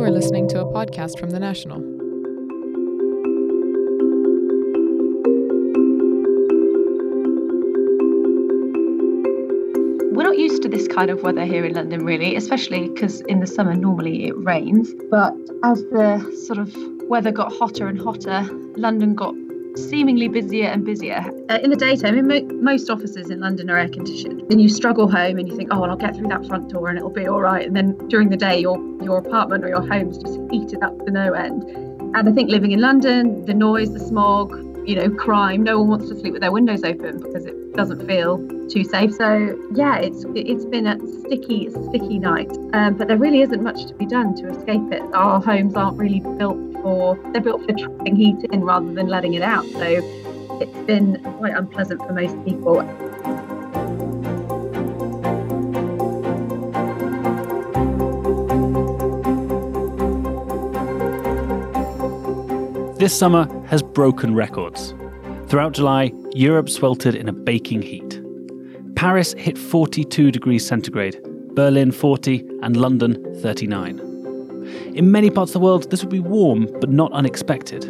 You are listening to a podcast from The National. We're not used to this kind of weather here in London, really, especially because in the summer normally it rains. But as the sort of weather got hotter and hotter, London got seemingly busier and busier. Uh, in the daytime, I mean, mo- most offices in London are air conditioned. Then you struggle home and you think, oh, well, I'll get through that front door and it'll be all right. And then during the day, your your apartment or your home's just heated up to no end. And I think living in London, the noise, the smog, you know, crime, no one wants to sleep with their windows open because it doesn't feel too safe. So yeah, it's it's been a sticky, sticky night. Um, but there really isn't much to be done to escape it. Our homes aren't really built for they're built for trapping heat in rather than letting it out. So it's been quite unpleasant for most people. This summer has broken records. Throughout July, Europe sweltered in a baking heat. Paris hit 42 degrees centigrade, Berlin 40, and London 39. In many parts of the world, this would be warm but not unexpected.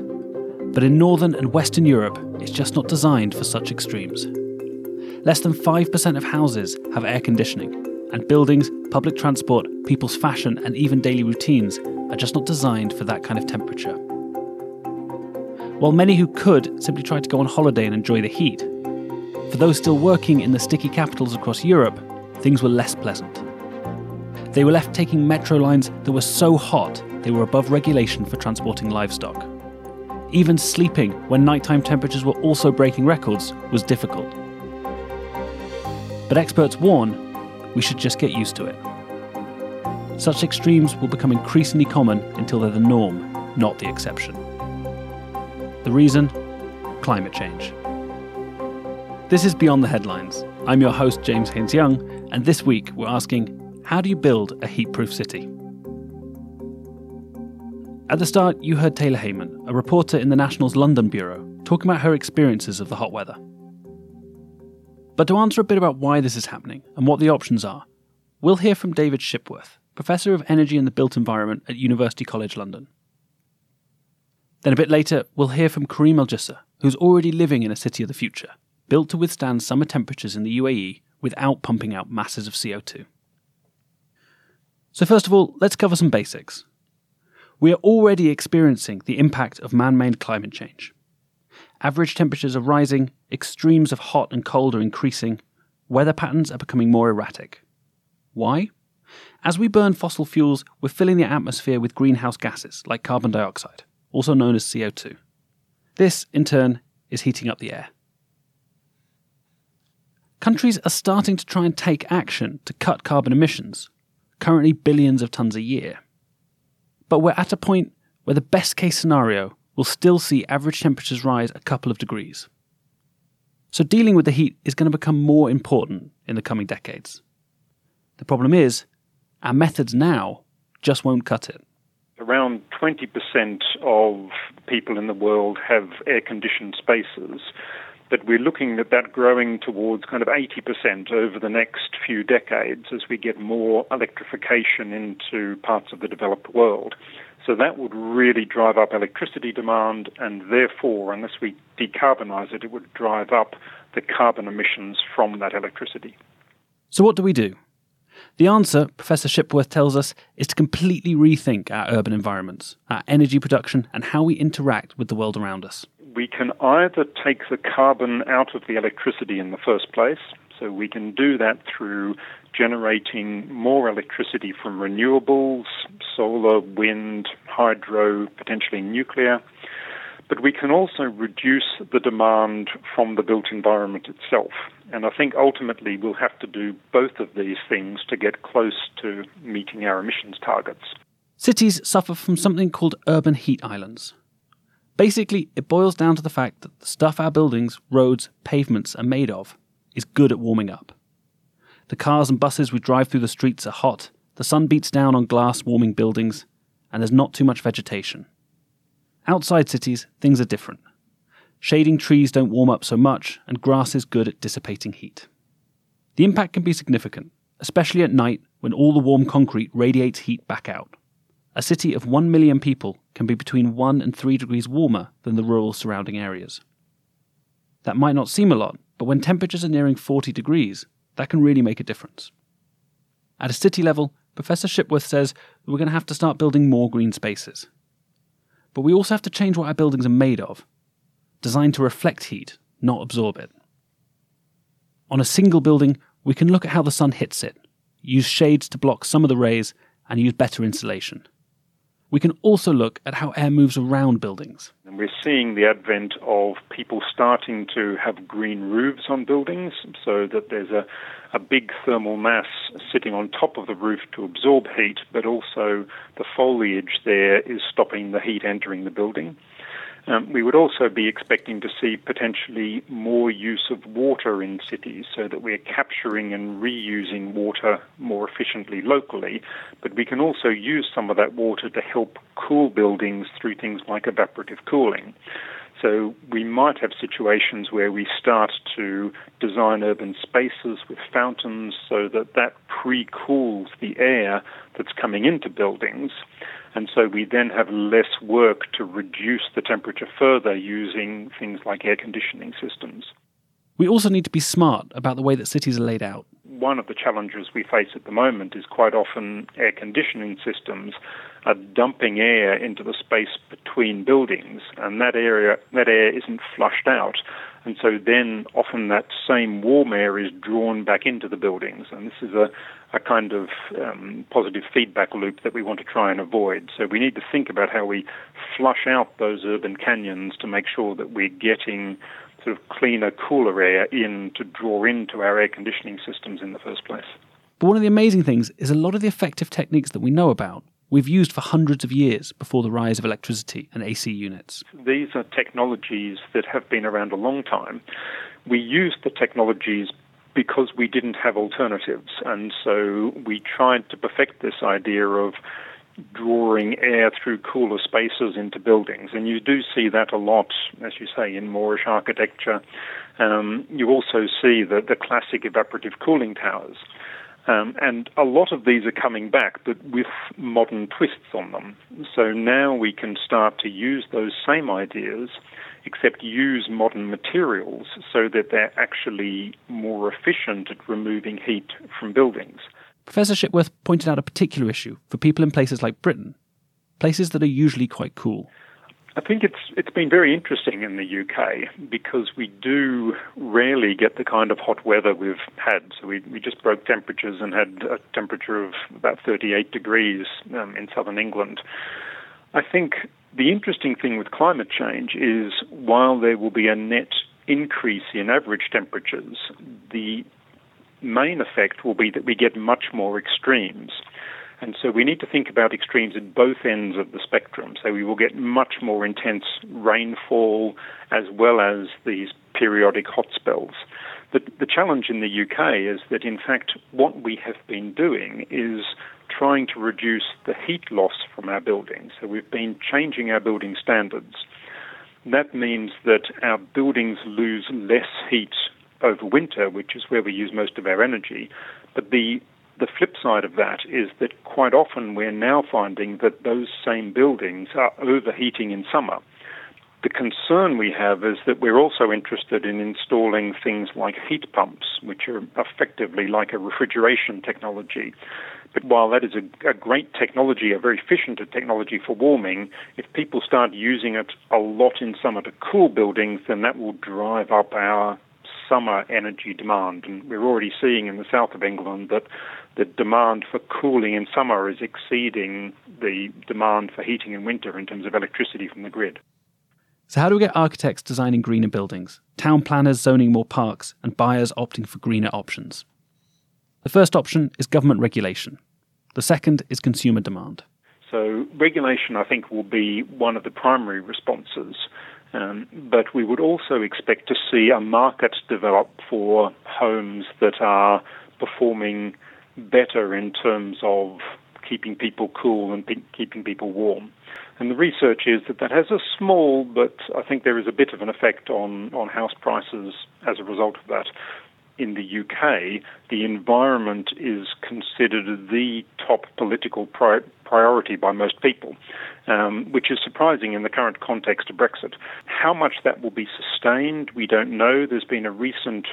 But in northern and western Europe, it's just not designed for such extremes. Less than 5% of houses have air conditioning, and buildings, public transport, people's fashion, and even daily routines are just not designed for that kind of temperature. While many who could simply tried to go on holiday and enjoy the heat, for those still working in the sticky capitals across Europe, things were less pleasant. They were left taking metro lines that were so hot they were above regulation for transporting livestock. Even sleeping when nighttime temperatures were also breaking records was difficult. But experts warn we should just get used to it. Such extremes will become increasingly common until they're the norm, not the exception. The reason? Climate change. This is Beyond the Headlines. I'm your host, James Haines Young, and this week we're asking how do you build a heat proof city? At the start, you heard Taylor Heyman, a reporter in the National's London Bureau, talking about her experiences of the hot weather. But to answer a bit about why this is happening and what the options are, we'll hear from David Shipworth, Professor of Energy and the Built Environment at University College London. Then a bit later, we'll hear from Karim El Jisr, who's already living in a city of the future, built to withstand summer temperatures in the UAE without pumping out masses of CO2. So, first of all, let's cover some basics. We are already experiencing the impact of man made climate change. Average temperatures are rising, extremes of hot and cold are increasing, weather patterns are becoming more erratic. Why? As we burn fossil fuels, we're filling the atmosphere with greenhouse gases like carbon dioxide, also known as CO2. This, in turn, is heating up the air. Countries are starting to try and take action to cut carbon emissions, currently billions of tonnes a year. But we're at a point where the best case scenario will still see average temperatures rise a couple of degrees. So dealing with the heat is going to become more important in the coming decades. The problem is, our methods now just won't cut it. Around 20% of people in the world have air conditioned spaces, but we're looking at that growing towards kind of 80% over the next few decades as we get more electrification into parts of the developed world. So that would really drive up electricity demand, and therefore, unless we decarbonize it, it would drive up the carbon emissions from that electricity. So, what do we do? The answer, Professor Shipworth tells us, is to completely rethink our urban environments, our energy production, and how we interact with the world around us. We can either take the carbon out of the electricity in the first place, so we can do that through generating more electricity from renewables, solar, wind, hydro, potentially nuclear. But we can also reduce the demand from the built environment itself. And I think ultimately we'll have to do both of these things to get close to meeting our emissions targets. Cities suffer from something called urban heat islands. Basically, it boils down to the fact that the stuff our buildings, roads, pavements are made of is good at warming up. The cars and buses we drive through the streets are hot, the sun beats down on glass warming buildings, and there's not too much vegetation. Outside cities, things are different. Shading trees don't warm up so much, and grass is good at dissipating heat. The impact can be significant, especially at night when all the warm concrete radiates heat back out. a city of 1 million people can be between 1 and 3 degrees warmer than the rural surrounding areas. That might not seem a lot, but when temperatures are nearing 40 degrees, that can really make a difference. At a city level, Professor Shipworth says that we're going to have to start building more green spaces. But we also have to change what our buildings are made of, designed to reflect heat, not absorb it. On a single building, we can look at how the sun hits it, use shades to block some of the rays, and use better insulation. We can also look at how air moves around buildings. And we're seeing the advent of people starting to have green roofs on buildings so that there's a, a big thermal mass sitting on top of the roof to absorb heat, but also the foliage there is stopping the heat entering the building. Um, we would also be expecting to see potentially more use of water in cities so that we're capturing and reusing water more efficiently locally, but we can also use some of that water to help cool buildings through things like evaporative cooling. So we might have situations where we start to design urban spaces with fountains so that that pre-cools the air that's coming into buildings. And so we then have less work to reduce the temperature further using things like air conditioning systems. We also need to be smart about the way that cities are laid out. One of the challenges we face at the moment is quite often air conditioning systems are dumping air into the space between buildings, and that area that air isn't flushed out. And so then often that same warm air is drawn back into the buildings. And this is a, a kind of um, positive feedback loop that we want to try and avoid. So we need to think about how we flush out those urban canyons to make sure that we're getting sort of cleaner, cooler air in to draw into our air conditioning systems in the first place. But one of the amazing things is a lot of the effective techniques that we know about we've used for hundreds of years before the rise of electricity and AC units. These are technologies that have been around a long time. We used the technologies because we didn't have alternatives, and so we tried to perfect this idea of drawing air through cooler spaces into buildings. And you do see that a lot, as you say, in Moorish architecture. Um, you also see the, the classic evaporative cooling towers. Um, and a lot of these are coming back, but with modern twists on them. So now we can start to use those same ideas, except use modern materials so that they're actually more efficient at removing heat from buildings. Professor Shipworth pointed out a particular issue for people in places like Britain, places that are usually quite cool. I think it's it's been very interesting in the UK because we do rarely get the kind of hot weather we've had. So we we just broke temperatures and had a temperature of about 38 degrees um, in southern England. I think the interesting thing with climate change is while there will be a net increase in average temperatures, the main effect will be that we get much more extremes. And so we need to think about extremes at both ends of the spectrum. So we will get much more intense rainfall as well as these periodic hot spells. The, the challenge in the UK is that, in fact, what we have been doing is trying to reduce the heat loss from our buildings. So we've been changing our building standards. That means that our buildings lose less heat over winter, which is where we use most of our energy. But the the flip side of that is that quite often we're now finding that those same buildings are overheating in summer. The concern we have is that we're also interested in installing things like heat pumps, which are effectively like a refrigeration technology. But while that is a, a, great technology, a very efficient technology for warming, if people start using it a lot in summer to cool buildings, then that will drive up our summer energy demand. And we're already seeing in the south of England that the demand for cooling in summer is exceeding the demand for heating in winter in terms of electricity from the grid. So, how do we get architects designing greener buildings, town planners zoning more parks, and buyers opting for greener options? The first option is government regulation. The second is consumer demand. So, regulation, I think, will be one of the primary responses. Um, but we would also expect to see a market develop for homes that are performing better in terms of keeping people cool and pe- keeping people warm. And the research is that that has a small, but I think there is a bit of an effect on, on house prices as a result of that. In the UK, the environment is considered the top political pri- priority by most people, um, which is surprising in the current context of Brexit. How much that will be sustained, we don't know. There's been a recent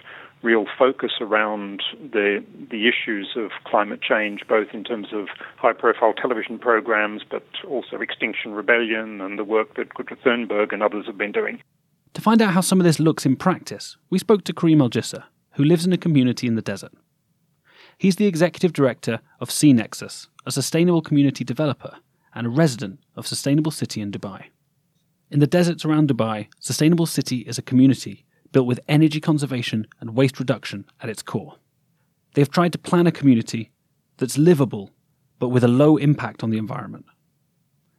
real focus around the the issues of climate change, both in terms of high-profile television programs, but also Extinction Rebellion and the work that Greta Thunberg and others have been doing. To find out how some of this looks in practice, we spoke to Karim El Jisr, who lives in a community in the desert. He's the executive director of See Nexus, a sustainable community developer and a resident of Sustainable City in Dubai. In the deserts around Dubai, Sustainable City is a community built with energy conservation and waste reduction at its core. They have tried to plan a community that's livable but with a low impact on the environment.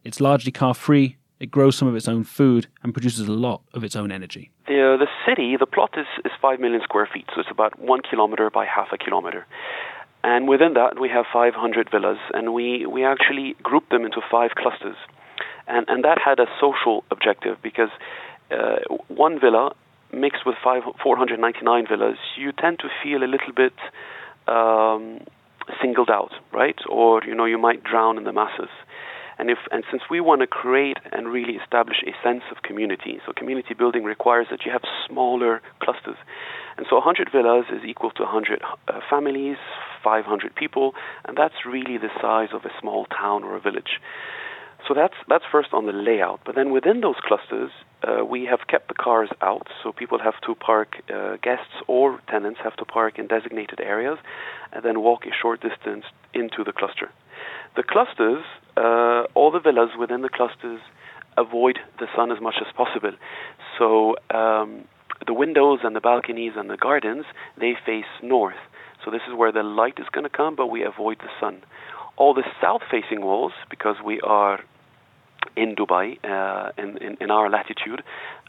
It's largely car free, it grows some of its own food, and produces a lot of its own energy. The, uh, the city, the plot is, is 5 million square feet, so it's about one kilometer by half a kilometer. And within that, we have 500 villas, and we, we actually grouped them into five clusters. And, and that had a social objective because uh, one villa mixed with five, 499 villas, you tend to feel a little bit um, singled out, right? Or you know you might drown in the masses. And if and since we want to create and really establish a sense of community, so community building requires that you have smaller clusters. And so 100 villas is equal to 100 uh, families, 500 people, and that's really the size of a small town or a village. So that's that's first on the layout. But then within those clusters, uh, we have kept the cars out, so people have to park, uh, guests or tenants have to park in designated areas, and then walk a short distance into the cluster. The clusters, uh, all the villas within the clusters, avoid the sun as much as possible. So um, the windows and the balconies and the gardens they face north. So this is where the light is going to come, but we avoid the sun. All the south-facing walls, because we are in Dubai, uh, in, in, in, our latitude,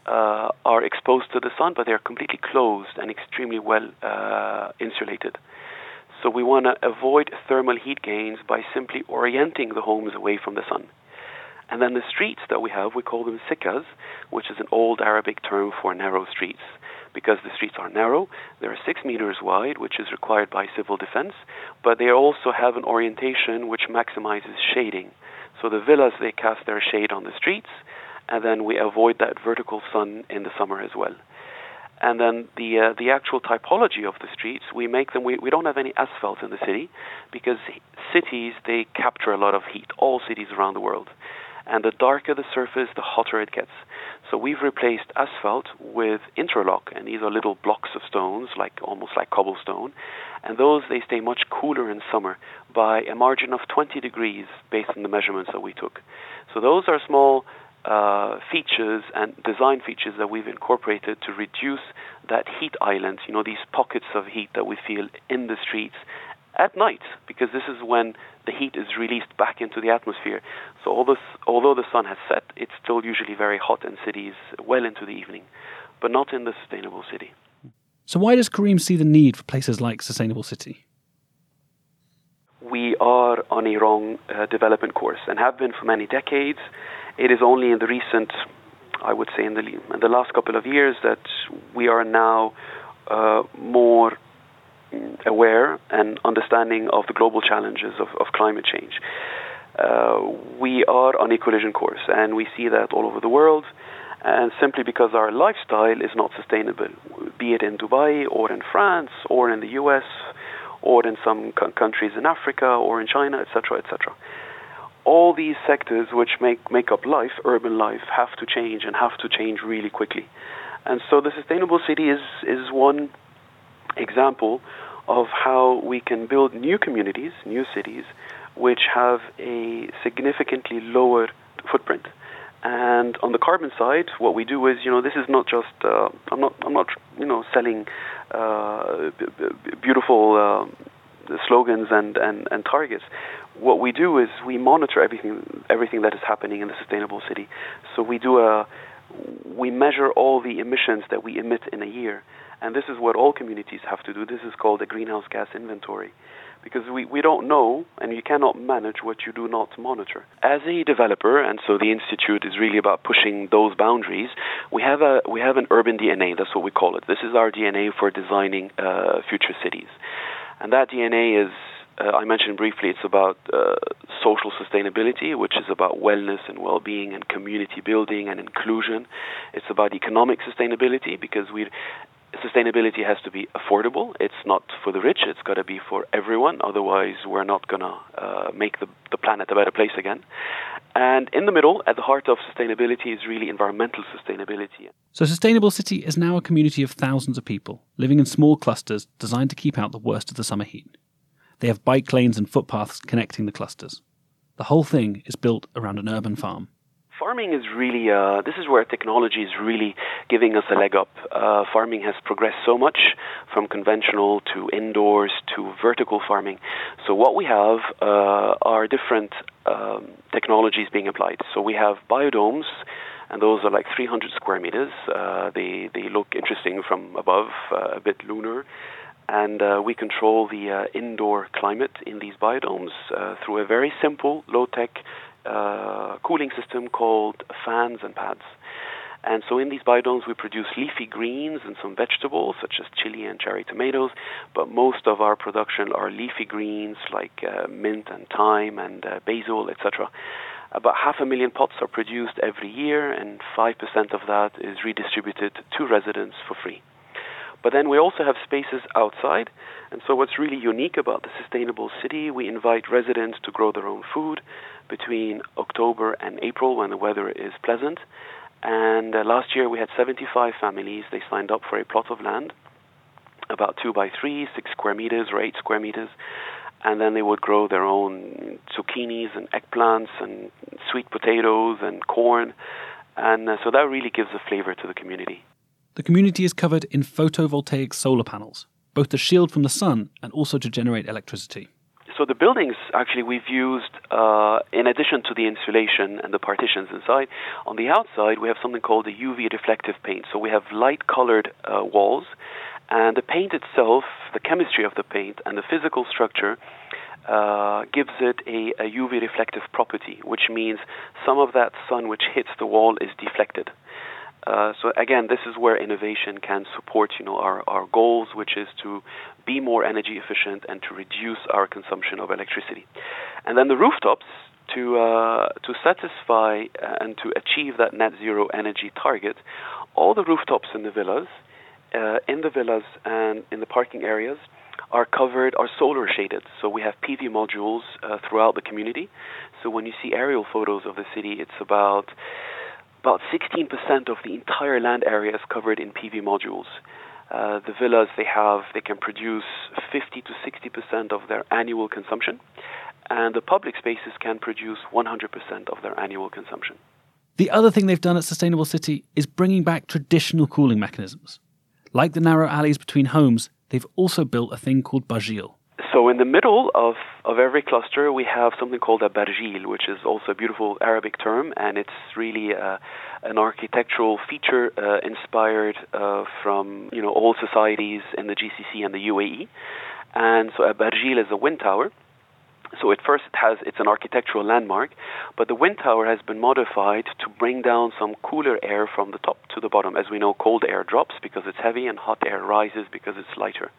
uh, are exposed to the sun, but they are completely closed and extremely well uh, insulated. So we want to avoid thermal heat gains by simply orienting the homes away from the sun. And then the streets that we have, we call them sikkas, which is an old Arabic term for narrow streets. Because the streets are narrow, they are six meters wide, which is required by civil defense, but they also have an orientation which maximizes shading. So the villas they cast their shade on the streets, and then we avoid that vertical sun in the summer as well. And then the uh, the actual typology of the streets, we make them. We, we don't have any asphalt in the city because cities they capture a lot of heat. All cities around the world, and the darker the surface, the hotter it gets. So we've replaced asphalt with interlock, and these are little blocks of stones, like almost like cobblestone, and those they stay much cooler in summer by a margin of 20 degrees based on the measurements that we took. So those are small uh, features and design features that we've incorporated to reduce that heat island, you know, these pockets of heat that we feel in the streets at night, because this is when the heat is released back into the atmosphere. So although, although the sun has set, it's still usually very hot in cities well into the evening, but not in the sustainable city. So, why does Karim see the need for places like Sustainable City? We are on a wrong uh, development course and have been for many decades. It is only in the recent, I would say, in the, in the last couple of years that we are now uh, more aware and understanding of the global challenges of, of climate change. Uh, we are on a collision course, and we see that all over the world and simply because our lifestyle is not sustainable, be it in Dubai or in France or in the US or in some countries in Africa or in China, etc., etc. All these sectors which make, make up life, urban life, have to change and have to change really quickly. And so the sustainable city is, is one example of how we can build new communities, new cities, which have a significantly lower footprint. And on the carbon side, what we do is, you know, this is not just uh, I'm not I'm not you know selling uh, b- b- beautiful uh, slogans and, and, and targets. What we do is we monitor everything everything that is happening in the sustainable city. So we do a we measure all the emissions that we emit in a year, and this is what all communities have to do. This is called a greenhouse gas inventory because we, we don't know and you cannot manage what you do not monitor. As a developer, and so the institute is really about pushing those boundaries. We have a we have an urban DNA. That's what we call it. This is our DNA for designing uh, future cities, and that DNA is uh, I mentioned briefly, it's about uh, social sustainability, which is about wellness and well being and community building and inclusion. It's about economic sustainability because we sustainability has to be affordable. It's not for the rich, it's got to be for everyone. Otherwise, we're not going to uh, make the, the planet a better place again. And in the middle, at the heart of sustainability, is really environmental sustainability. So, Sustainable City is now a community of thousands of people living in small clusters designed to keep out the worst of the summer heat. They have bike lanes and footpaths connecting the clusters. The whole thing is built around an urban farm. Farming is really, uh, this is where technology is really giving us a leg up. Uh, farming has progressed so much from conventional to indoors to vertical farming. So, what we have uh, are different um, technologies being applied. So, we have biodomes and those are like 300 square meters. Uh, they they look interesting from above, uh, a bit lunar and uh, we control the uh, indoor climate in these biodomes uh, through a very simple, low-tech uh, cooling system called fans and pads. And so in these biodomes, we produce leafy greens and some vegetables such as chili and cherry tomatoes. But most of our production are leafy greens like uh, mint and thyme and uh, basil, etc. About half a million pots are produced every year, and 5% of that is redistributed to residents for free. But then we also have spaces outside. And so, what's really unique about the sustainable city, we invite residents to grow their own food between October and April when the weather is pleasant. And uh, last year we had 75 families. They signed up for a plot of land, about two by three, six square meters or eight square meters. And then they would grow their own zucchinis and eggplants and sweet potatoes and corn. And uh, so that really gives a flavor to the community. The community is covered in photovoltaic solar panels, both to shield from the sun and also to generate electricity. So the buildings actually we've used, uh, in addition to the insulation and the partitions inside, on the outside we have something called a UV reflective paint. So we have light-colored uh, walls, and the paint itself, the chemistry of the paint, and the physical structure uh, gives it a, a, UV reflective property, which means some of that sun which hits the wall is deflected. Uh, so again, this is where innovation can support, you know, our, our goals, which is to be more energy efficient and to reduce our consumption of electricity. And then the rooftops, to uh, to satisfy and to achieve that net zero energy target, all the rooftops in the villas, uh, in the villas and in the parking areas, are covered, are solar shaded. So we have PV modules uh, throughout the community. So when you see aerial photos of the city, it's about about 16% of the entire land area is covered in PV modules. Uh, the villas they have, they can produce 50 to 60% of their annual consumption, and the public spaces can produce 100% of their annual consumption. The other thing they've done at Sustainable City is bringing back traditional cooling mechanisms. Like the narrow alleys between homes, they've also built a thing called Bajil, so in the middle of, of every cluster, we have something called a barjil, which is also a beautiful Arabic term, and it's really uh, an architectural feature uh, inspired uh, from you know all societies in the GCC and the UAE. And so a barjil is a wind tower. So at first it has it's an architectural landmark, but the wind tower has been modified to bring down some cooler air from the top to the bottom. As we know, cold air drops because it's heavy, and hot air rises because it's lighter.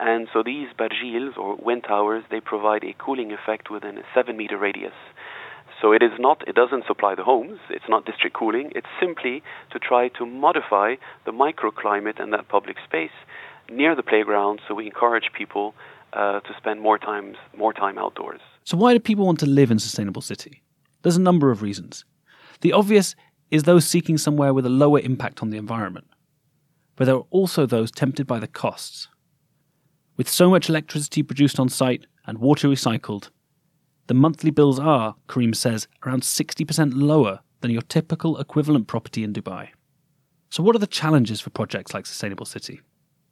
And so these barjils or wind towers, they provide a cooling effect within a seven meter radius. So it is not, it doesn't supply the homes. It's not district cooling. It's simply to try to modify the microclimate in that public space near the playground. So we encourage people uh, to spend more times, more time outdoors. So why do people want to live in sustainable city? There's a number of reasons. The obvious is those seeking somewhere with a lower impact on the environment. But there are also those tempted by the costs. With so much electricity produced on site and water recycled, the monthly bills are, Karim says, around 60% lower than your typical equivalent property in Dubai. So, what are the challenges for projects like Sustainable City?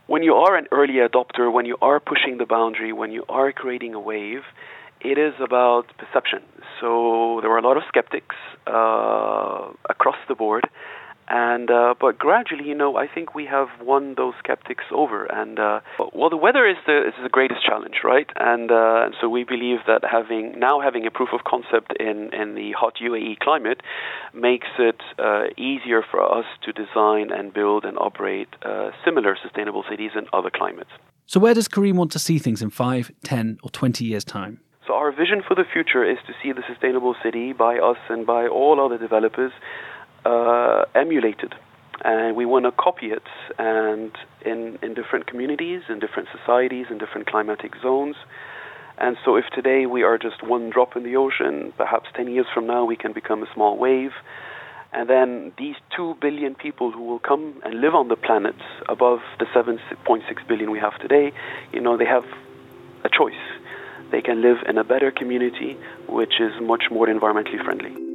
When you are an early adopter, when you are pushing the boundary, when you are creating a wave, it is about perception. So, there are a lot of skeptics uh, across the board And uh, but gradually, you know, I think we have won those skeptics over. And uh, well, the weather is the is the greatest challenge, right? And uh, so we believe that having now having a proof of concept in in the hot UAE climate makes it uh, easier for us to design and build and operate uh, similar sustainable cities in other climates. So where does Karim want to see things in five, ten, or twenty years' time? So our vision for the future is to see the sustainable city by us and by all other developers uh, emulated. And we want to copy it and in, in different communities, in different societies, in different climatic zones. And so, if today we are just one drop in the ocean, perhaps 10 years from now we can become a small wave. And then these 2 billion people who will come and live on the planet above the 7.6 billion we have today, you know, they have a choice. They can live in a better community which is much more environmentally friendly.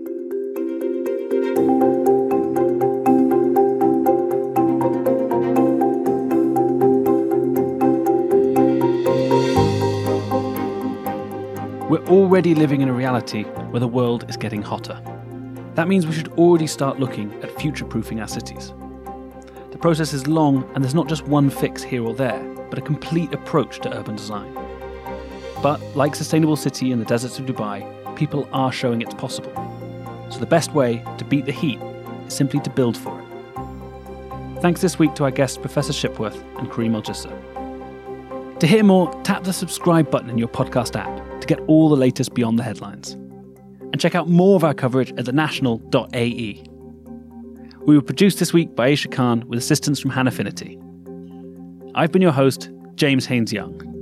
We're already living in a reality where the world is getting hotter. That means we should already start looking at future proofing our cities. The process is long, and there's not just one fix here or there, but a complete approach to urban design. But, like Sustainable City in the deserts of Dubai, people are showing it's possible. So the best way to beat the heat is simply to build for it. Thanks this week to our guests Professor Shipworth and Karim El To hear more, tap the subscribe button in your podcast app to get all the latest beyond the headlines. And check out more of our coverage at thenational.ae. We were produced this week by Aisha Khan with assistance from Hannah Finity. I've been your host, James Haines Young.